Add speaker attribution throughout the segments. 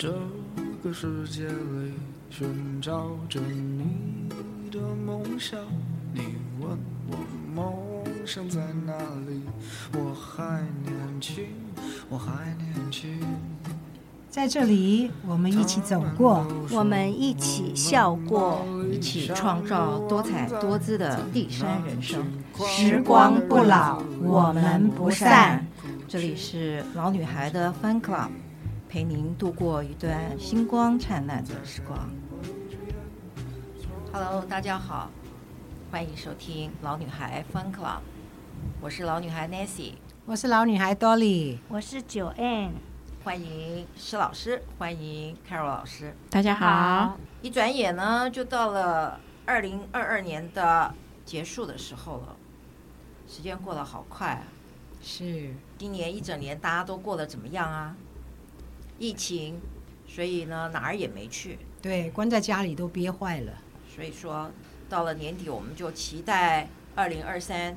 Speaker 1: 这个世界里寻找着你的梦想。你问我梦想在哪里？我还年轻，我还年轻。
Speaker 2: 在这里，我们一起走过，
Speaker 3: 我们一起笑过，
Speaker 4: 一起创造多彩多姿的第三人生。
Speaker 2: 时光不老，我们不散。
Speaker 4: 这里是老女孩的 Fun Club，陪您度过一段星光灿烂的时光。Hello，大家好，欢迎收听老女孩 Fun Club，我是老女孩 Nancy，
Speaker 2: 我是老女孩 Dolly，
Speaker 3: 我是 Joanne。
Speaker 4: 欢迎施老师，欢迎 Carol 老师，
Speaker 5: 大家好。
Speaker 4: 一转眼呢，就到了二零二二年的结束的时候了，时间过得好快啊！
Speaker 2: 是，
Speaker 4: 今年一整年大家都过得怎么样啊？疫情，所以呢哪儿也没去，
Speaker 2: 对，关在家里都憋坏了。
Speaker 4: 所以说到了年底，我们就期待二零二三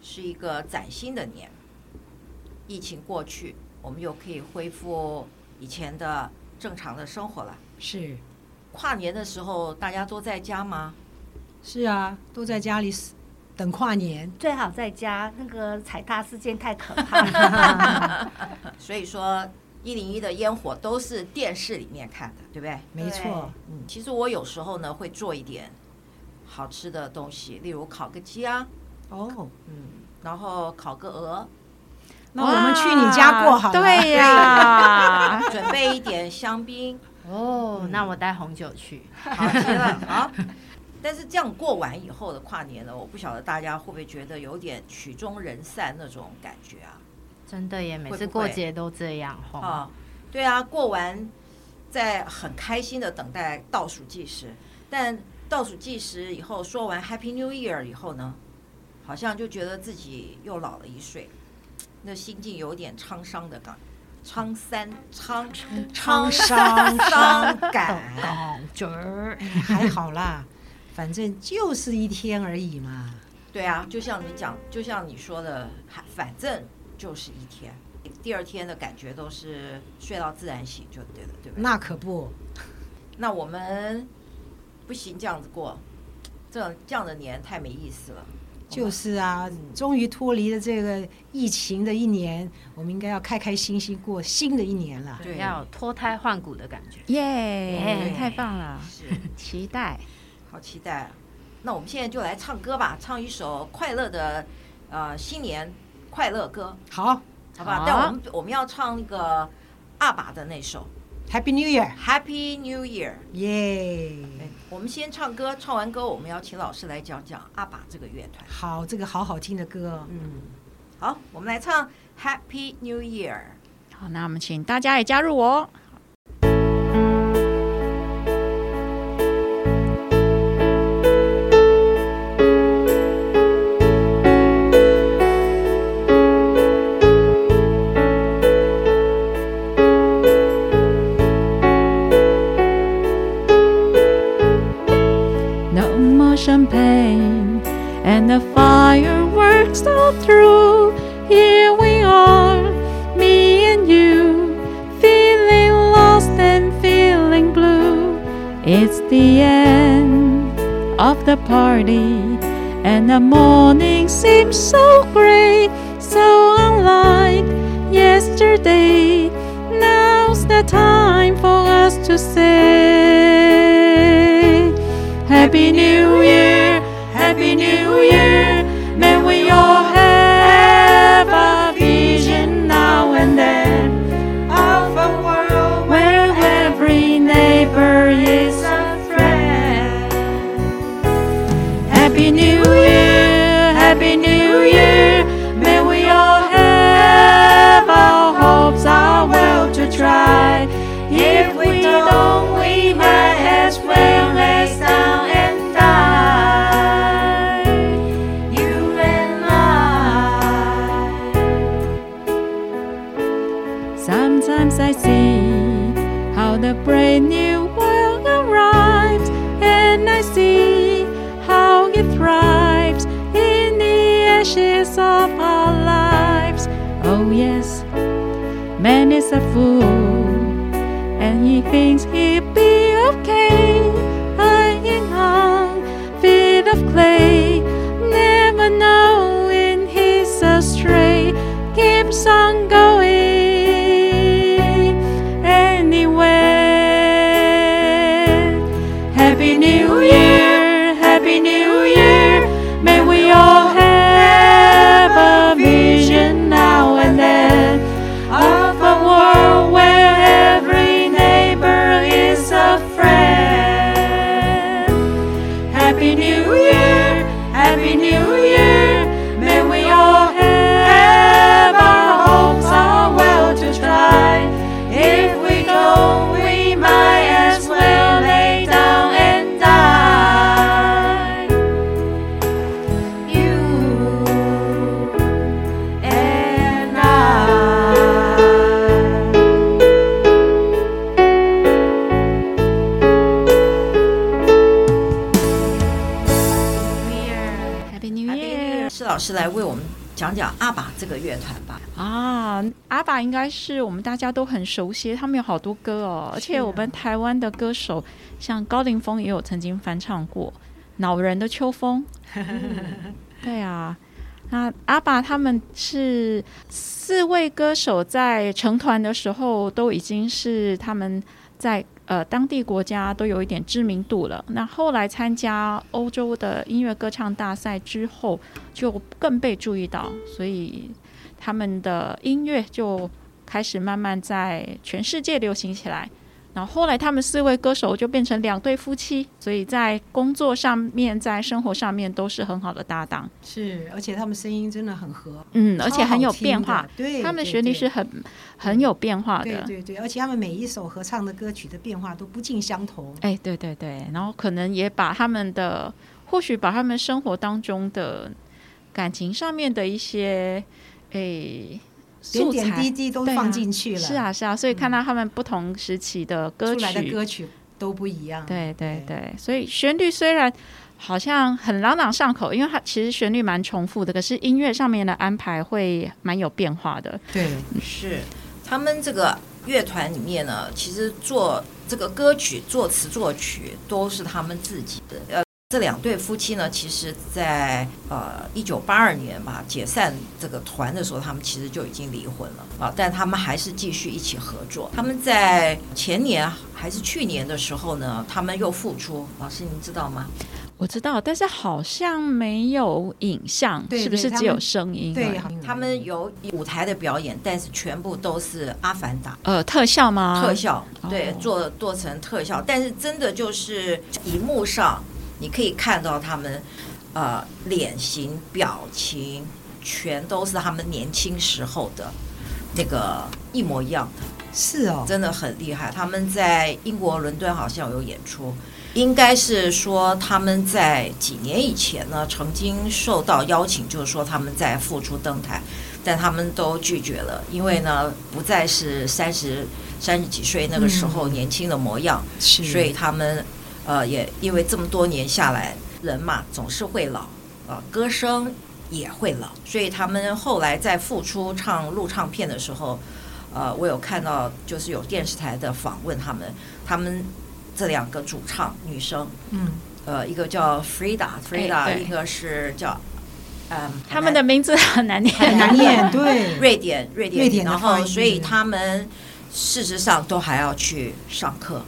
Speaker 4: 是一个崭新的年，疫情过去。我们又可以恢复以前的正常的生活了。
Speaker 2: 是，
Speaker 4: 跨年的时候大家都在家吗？
Speaker 2: 是啊，都在家里等跨年。
Speaker 3: 最好在家，那个踩踏事件太可怕了。
Speaker 4: 所以说，一零一的烟火都是电视里面看的，对不对？
Speaker 2: 没错。
Speaker 4: 嗯，其实我有时候呢会做一点好吃的东西，例如烤个鸡啊。
Speaker 2: 哦。
Speaker 4: 嗯，然后烤个鹅。
Speaker 2: 那我们去你家过好了。
Speaker 5: 对呀，
Speaker 4: 准备一点香槟
Speaker 5: 哦。那我带红酒去，
Speaker 4: 好极了 好！但是这样过完以后的跨年呢，我不晓得大家会不会觉得有点曲终人散那种感觉啊？
Speaker 5: 真的耶，每次过节都这样
Speaker 4: 哈。对啊，过完在很开心的等待倒数计时，但倒数计时以后说完 Happy New Year 以后呢，好像就觉得自己又老了一岁。那心境有点沧桑的感，沧桑沧沧桑伤感，
Speaker 5: 觉儿
Speaker 2: 还好啦，反正就是一天而已嘛。
Speaker 4: 对啊，就像你讲，就像你说的，反正就是一天，第二天的感觉都是睡到自然醒就对了，对吧？
Speaker 2: 那可不，
Speaker 4: 那我们不行这样子过，这这样的年太没意思了。
Speaker 2: 就是啊，终于脱离了这个疫情的一年，我们应该要开开心心过新的一年了。
Speaker 5: 对，要脱胎换骨的感觉。
Speaker 4: 耶、yeah，
Speaker 5: 太棒了！
Speaker 4: 是
Speaker 5: 期待，
Speaker 4: 好期待。那我们现在就来唱歌吧，唱一首快乐的呃新年快乐歌。
Speaker 2: 好，
Speaker 4: 好吧。但我们我们要唱那个阿爸的那首。
Speaker 2: Happy New Year!
Speaker 4: Happy New Year!
Speaker 2: 耶！
Speaker 4: 我们先唱歌，唱完歌我们要请老师来讲讲阿爸这个乐团。
Speaker 2: 好，这个好好听的歌。
Speaker 4: 嗯，好，我们来唱 Happy New Year。
Speaker 5: 好，那我们请大家也加入我。and the fireworks are through, here we are, me and you, feeling lost and feeling blue. It's the end of the party, and the morning seems so gray, so unlike yesterday. Now's the time for us to say, Happy New Year! And
Speaker 4: he thinks he be okay, clay, lying on feet of clay. 个乐团吧。
Speaker 5: 啊，阿爸应该是我们大家都很熟悉，他们有好多歌哦，而且我们台湾的歌手像高凌风也有曾经翻唱过《恼人的秋风》。对啊，那阿爸他们是四位歌手在成团的时候都已经是他们在呃当地国家都有一点知名度了。那后来参加欧洲的音乐歌唱大赛之后，就更被注意到，所以他们的音乐就开始慢慢在全世界流行起来。然后后来他们四位歌手就变成两对夫妻，所以在工作上面、在生活上面都是很好的搭档。
Speaker 2: 是，而且他们声音真的很合，
Speaker 5: 嗯，而且很有变化。
Speaker 2: 对，
Speaker 5: 他们旋律是很很有变化的。
Speaker 2: 对对对，而且他们每一首合唱的歌曲的变化都不尽相同。
Speaker 5: 哎，对对对，然后可能也把他们的，或许把他们生活当中的感情上面的一些，哎。
Speaker 2: 点点滴滴都放进去了，
Speaker 5: 是啊是啊，所以看到他们不同时期的歌曲，
Speaker 2: 出来的歌曲都不一样。
Speaker 5: 对对对，所以旋律虽然好像很朗朗上口，因为它其实旋律蛮重复的，可是音乐上面的安排会蛮有变化的。
Speaker 2: 对，
Speaker 4: 是他们这个乐团里面呢，其实做这个歌曲作词作曲都是他们自己的。呃。这两对夫妻呢，其实在呃一九八二年吧解散这个团的时候，他们其实就已经离婚了啊，但他们还是继续一起合作。他们在前年还是去年的时候呢，他们又复出。老师，您知道吗？
Speaker 5: 我知道，但是好像没有影像，是不是只有声音？
Speaker 4: 对，他们有舞台的表演，但是全部都是《阿凡达》
Speaker 5: 呃特效吗？
Speaker 4: 特效，对，做做成特效，但是真的就是荧幕上。你可以看到他们，呃，脸型、表情，全都是他们年轻时候的那个一模一样的。
Speaker 2: 是哦，
Speaker 4: 真的很厉害。他们在英国伦敦好像有演出，应该是说他们在几年以前呢，曾经受到邀请，就是说他们在复出登台，但他们都拒绝了，因为呢，不再是三十三十几岁那个时候年轻的模
Speaker 2: 样，
Speaker 4: 所以他们。呃，也因为这么多年下来，人嘛总是会老，呃，歌声也会老，所以他们后来在复出唱录唱片的时候，呃，我有看到就是有电视台的访问他们，他们这两个主唱女生，嗯，呃，一个叫 Frida，Frida，一个是叫，嗯，
Speaker 5: 他们的名字很难念，
Speaker 2: 很难念，对，
Speaker 4: 瑞典，瑞典，瑞典，然后所以他们事实上都还要去上课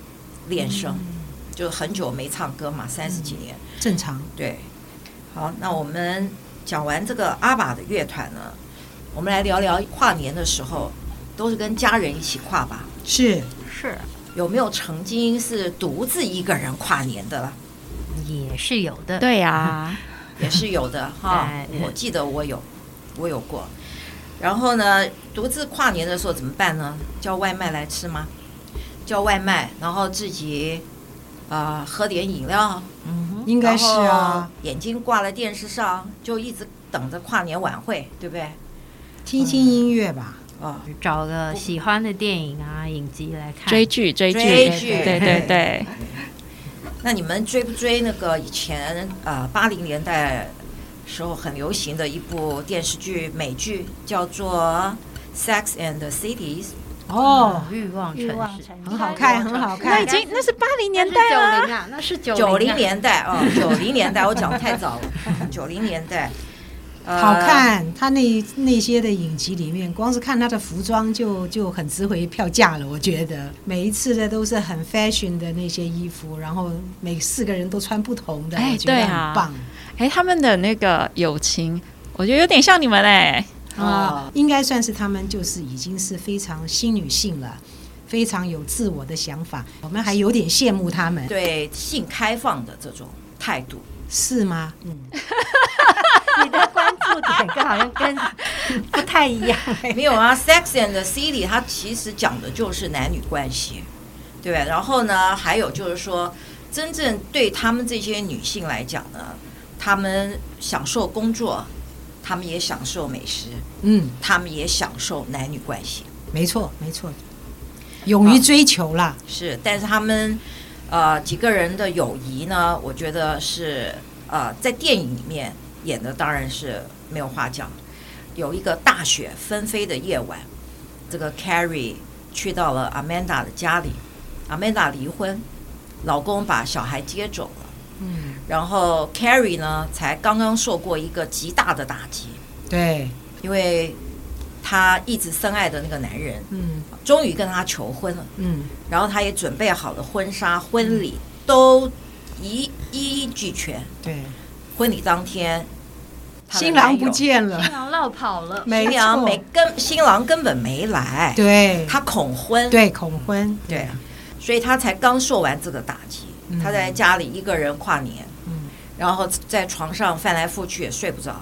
Speaker 4: 练声。嗯就很久没唱歌嘛，三十几年，
Speaker 2: 正常。
Speaker 4: 对，好，那我们讲完这个阿爸的乐团呢，我们来聊聊跨年的时候，都是跟家人一起跨吧？
Speaker 2: 是
Speaker 3: 是，
Speaker 4: 有没有曾经是独自一个人跨年的？
Speaker 3: 也是有的。
Speaker 5: 对呀，
Speaker 4: 也是有的哈。我记得我有，我有过。然后呢，独自跨年的时候怎么办呢？叫外卖来吃吗？叫外卖，然后自己。啊、呃，喝点饮料，
Speaker 2: 嗯，应该是啊。
Speaker 4: 眼睛挂在电视上，就一直等着跨年晚会，对不对？
Speaker 2: 听听音乐吧，
Speaker 3: 哦，找个喜欢的电影啊、影集来看，
Speaker 5: 追剧，追剧，
Speaker 4: 追剧，
Speaker 5: 对对对。
Speaker 4: 那你们追不追那个以前呃八零年代时候很流行的一部电视剧美剧，叫做《Sex and the Cities》？
Speaker 2: 哦，
Speaker 6: 欲望城市
Speaker 2: 很好看，很好看那
Speaker 5: 已。经那是八零年代了。
Speaker 6: 零啊，那是九
Speaker 4: 九零
Speaker 6: 啊
Speaker 4: 年代哦，九零年代，我讲得太早了，九零年代，呃
Speaker 2: 好。看，他那那些的影集里面，光是看他的服装就就很值回票价了。我觉得每一次的都是很 fashion 的那些衣服，然后每四个人都穿不同的，
Speaker 5: 哎
Speaker 2: 我觉得
Speaker 5: 对啊
Speaker 2: 很棒
Speaker 5: 哎，他们的那个友情，我觉得有点像你们嘞。
Speaker 2: 啊，应该算是他们就是已经是非常新女性了，非常有自我的想法，我们还有点羡慕他们，
Speaker 4: 对性开放的这种态度，
Speaker 2: 是吗？
Speaker 4: 嗯，
Speaker 3: 你的关注点跟好像跟不太一样。
Speaker 4: 没有啊，《Sex and the City》它其实讲的就是男女关系，对吧？然后呢，还有就是说，真正对他们这些女性来讲呢，她们享受工作，她们也享受美食，
Speaker 2: 嗯，
Speaker 4: 他们也享受男女关系。
Speaker 2: 没错，没错，勇于追求啦。
Speaker 4: 是，但是他们呃几个人的友谊呢，我觉得是呃在电影里面演的当然是没有话讲。有一个大雪纷飞的夜晚，这个 Carrie 去到了 Amanda 的家里，Amanda 离婚，老公把小孩接走了，
Speaker 2: 嗯，
Speaker 4: 然后 Carrie 呢才刚刚受过一个极大的打击，
Speaker 2: 对，
Speaker 4: 因为她一直深爱的那个男人
Speaker 2: 嗯。
Speaker 4: 终于跟她求婚了。
Speaker 2: 嗯，
Speaker 4: 然后她也准备好了婚纱、婚礼，都一一一俱全。
Speaker 2: 对，
Speaker 4: 婚礼当天，
Speaker 2: 新郎不见了。
Speaker 6: 新，郎落跑了，
Speaker 2: 没
Speaker 4: 新娘没跟，新郎根本没来，
Speaker 2: 对，
Speaker 4: 他恐婚，
Speaker 2: 对恐婚，
Speaker 4: 对，所以他才刚受完这个打击。
Speaker 2: 嗯
Speaker 4: 他在家里一个人跨年，
Speaker 2: 嗯
Speaker 4: 然后在床上翻来覆去也睡不着。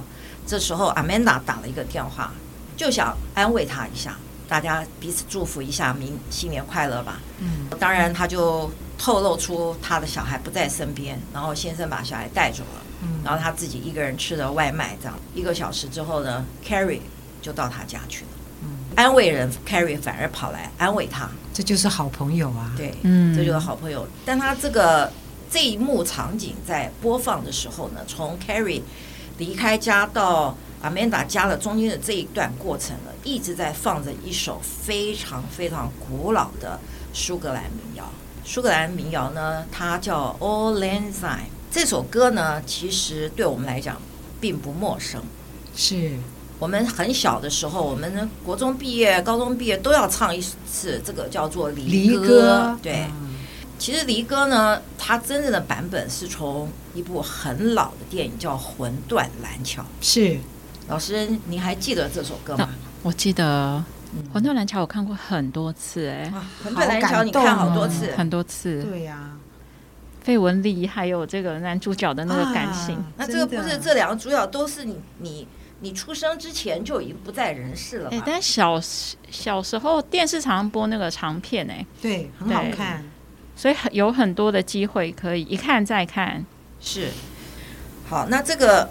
Speaker 4: 这时候，Amanda 打了一个电话，就想安慰他一下，大家彼此祝福一下，明新年快乐吧。
Speaker 2: 嗯
Speaker 4: 当然，他就透露出他的小孩不在身边，然后先生把小孩带走了，
Speaker 2: 嗯，
Speaker 4: 然后他自己一个人吃的外卖。这样一个小时之后呢，Carrie 就到他家去了。
Speaker 2: 嗯
Speaker 4: 安慰人，Carrie 反而跑来安慰他。
Speaker 2: 这就是好朋友啊，
Speaker 4: 对，
Speaker 5: 嗯
Speaker 4: 这就是好朋友。但他这个这一幕场景在播放的时候呢，从 Carrie 离开家到 Amanda 家的中间的这一段过程呢，一直在放着一首非常非常古老的苏格兰民谣。苏格兰民谣呢，它叫《Auld Lang Syne》。这首歌呢，其实对我们来讲并不陌生。
Speaker 2: 是，
Speaker 4: 我们很小的时候，我们国中毕业、高中毕业都要唱一次这个叫做离歌。
Speaker 2: 离歌，
Speaker 4: 对，
Speaker 2: 嗯
Speaker 4: 其实离歌呢，它真正的版本是从一部很老的电影叫《魂断蓝桥》。
Speaker 2: 是，
Speaker 4: 老师，您还记得这首歌吗？
Speaker 5: 我记得
Speaker 4: 嗯《
Speaker 5: 魂断蓝桥》我看过很多次，哎，
Speaker 4: 啊，《魂
Speaker 2: 断蓝桥》
Speaker 4: 你看好多
Speaker 2: 哦
Speaker 4: 次。
Speaker 5: 很多次。
Speaker 2: 对呀，
Speaker 5: 费雯丽还有这个男主角的那个感情，
Speaker 2: 啊
Speaker 4: 那
Speaker 2: 这个
Speaker 4: 不是这两个主角都是你你你出生之前就已经不在人世了
Speaker 5: 哎、
Speaker 4: 吧？
Speaker 5: 但小时小时候电视常常播那个长片，哎，
Speaker 2: 对，很好看，
Speaker 5: 所以很有很多的机会可以一看再看。
Speaker 4: 是。好，那这个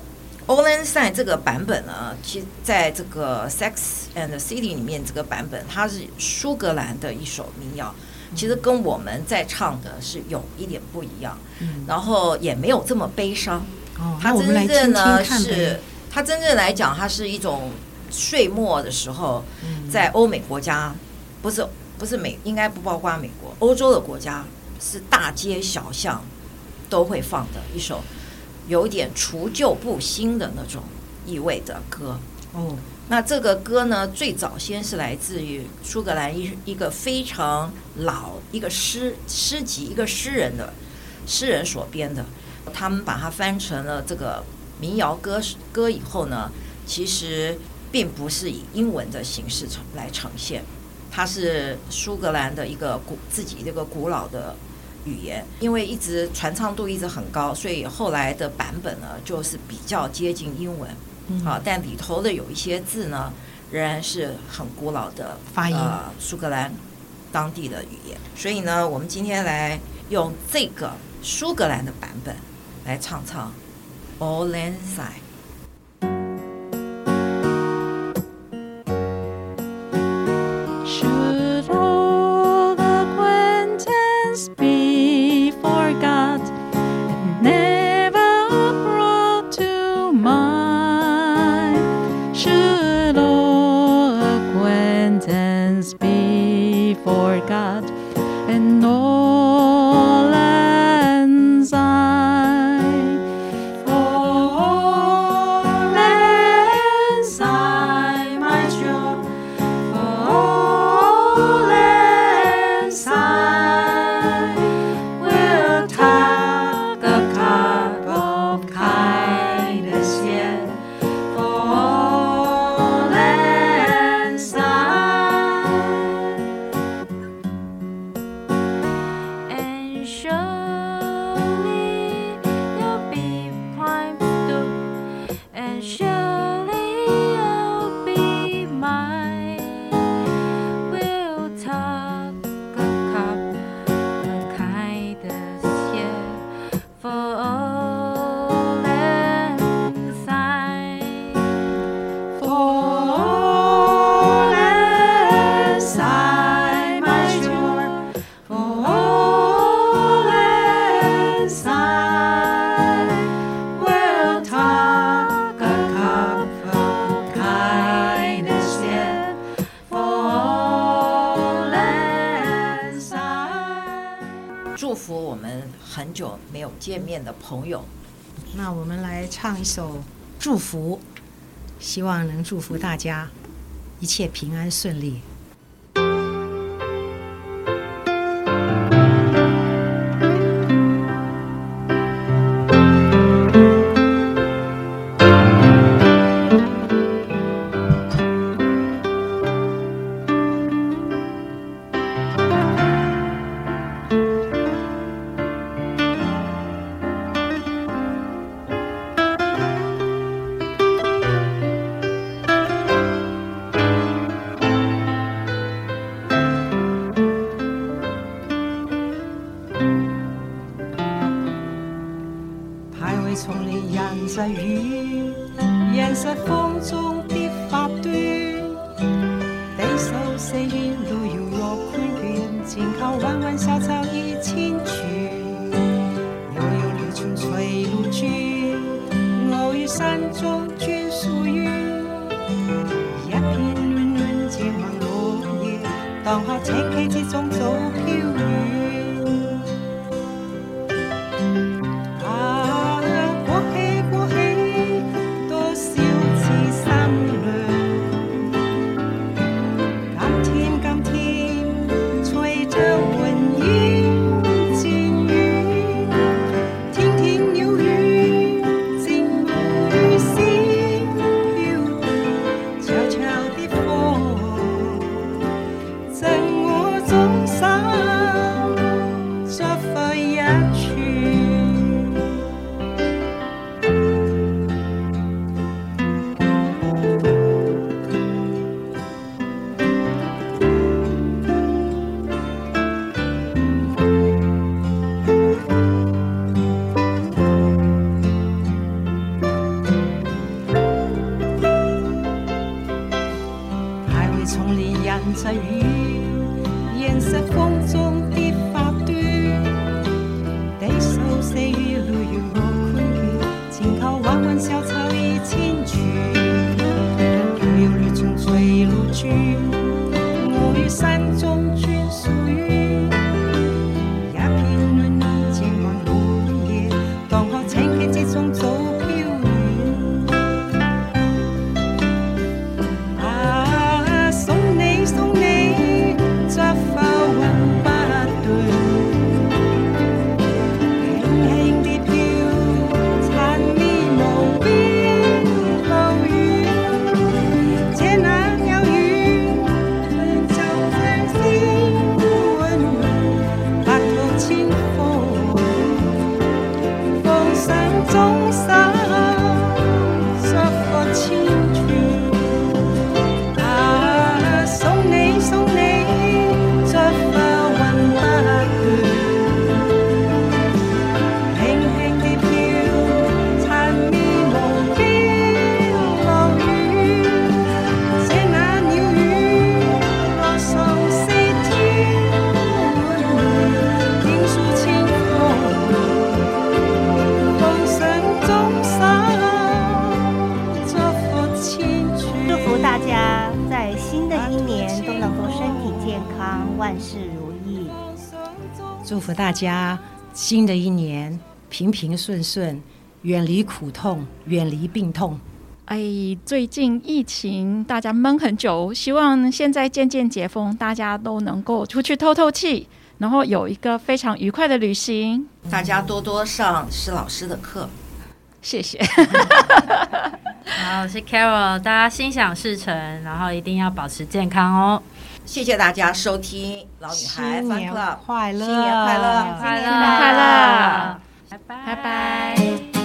Speaker 4: 《Auld Lang Syne》这个版本呢，其实在这个《Sex and the City》里面这个版本，它是苏格兰的一首民谣，其实跟我们在唱的是有一点不一样，
Speaker 2: 嗯，
Speaker 4: 然后也没有这么悲伤。
Speaker 2: 哦，
Speaker 4: 它
Speaker 2: 那我们来
Speaker 4: 真正
Speaker 2: 听听
Speaker 4: 呢
Speaker 2: 看
Speaker 4: 是
Speaker 2: 呗，
Speaker 4: 它真正来讲，它是一种岁末的时候，
Speaker 2: 嗯
Speaker 4: 在欧美国家，不是不是美，应该不包括美国，欧洲的国家是大街小巷都会放的一首有点除旧布新的那种意味的歌。
Speaker 2: 哦，
Speaker 4: 那这个歌呢，最早先是来自于苏格兰一一个非常老一个诗诗集，一个诗人的诗人所编的。他们把它翻成了这个民谣歌歌以后呢，其实并不是以英文的形式呈来呈现，它是苏格兰的一个古自己这个古老的语言，因为一直传唱度一直很高，所以后来的版本呢，就是比较接近英文。
Speaker 2: 嗯
Speaker 4: 啊，但里头的有一些字呢，仍然是很古老的
Speaker 2: 发音
Speaker 4: 呃，苏格兰当地的语言。所以呢，我们今天来用这个苏格兰的版本来唱唱《all land.
Speaker 5: Should all acquaintance be forgot and never brought to mind? Should acquaintance be forgot?
Speaker 4: 祝福我们很久没有见面的朋友。
Speaker 2: 那我们来唱一首祝福希望能祝福大家一切平安顺利。大家新的一年平平顺顺，远离苦痛，远离病痛。
Speaker 5: 哎，最近疫情大家闷很久，希望现在渐渐解封，大家都能够出去透透气，然后有一个非常愉快的旅行。
Speaker 4: 大家多多上施老师的课，
Speaker 5: 谢谢。
Speaker 7: 好，我是 Carol，大家心想事成，然后一定要保持健康哦。
Speaker 4: 谢谢大家收听老女孩 Fun Club，
Speaker 2: 快乐，
Speaker 4: 新年快乐，
Speaker 5: 新年快乐，
Speaker 7: 拜拜，
Speaker 5: 拜拜。